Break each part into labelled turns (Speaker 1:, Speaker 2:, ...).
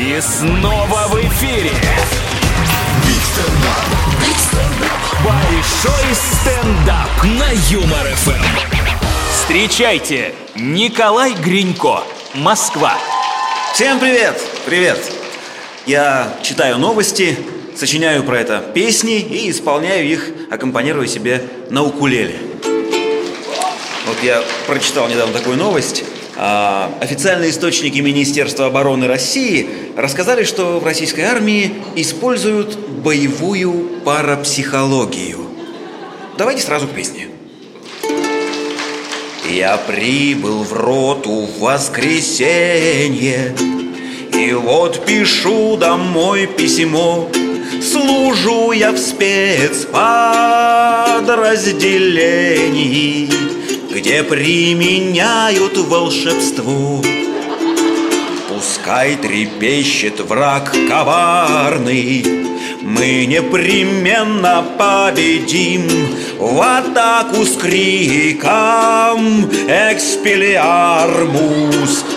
Speaker 1: И снова в эфире. Большой стендап на Юмор ФМ. Встречайте, Николай Гринько, Москва.
Speaker 2: Всем привет! Привет! Я читаю новости, сочиняю про это песни и исполняю их, аккомпанируя себе на укулеле. Вот я прочитал недавно такую новость. А, официальные источники Министерства обороны России рассказали, что в российской армии используют боевую парапсихологию. Давайте сразу к песне. Я прибыл в роту в воскресенье И вот пишу домой письмо Служу я в спецподразделении Где применяют волшебство Пускай трепещет враг коварный мы непременно победим. В атаку с криком Экспелиармус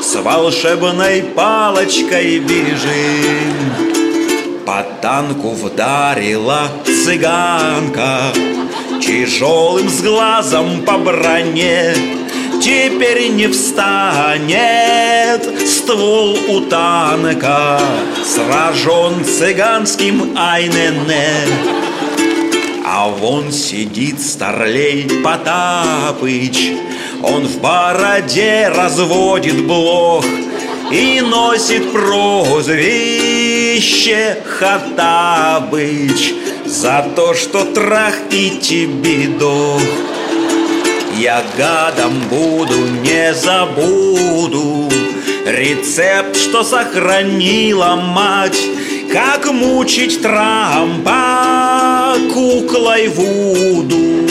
Speaker 2: С волшебной палочкой бежим. По танку вдарила цыганка Тяжелым с глазом по броне теперь не встанет ствол у танка, сражен цыганским Айнене. А вон сидит старлей Потапыч, он в бороде разводит блох и носит прозвище Хатабыч за то, что трах и тебе дох. Я гадом буду, не забуду. Рецепт, что сохранила мать Как мучить Трампа куклой Вуду.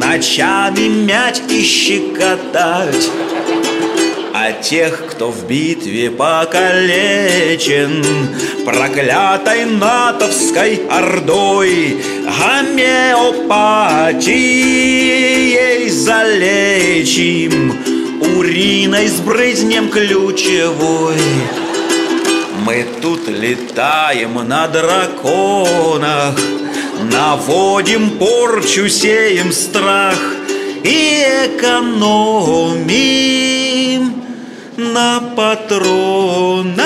Speaker 2: Ночами мять и щекотать а тех, кто в битве покалечен Проклятой натовской ордой Гомеопатией залечим Уриной сбрызнем ключевой. Мы тут летаем на драконах Наводим порчу, сеем страх И экономим на патронах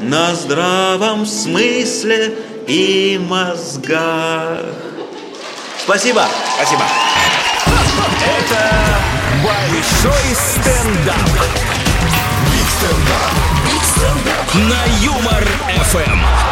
Speaker 2: На здравом смысле и мозгах Спасибо, спасибо
Speaker 1: Это Большой стендап. Big Stand Up. На Юмор ФМ.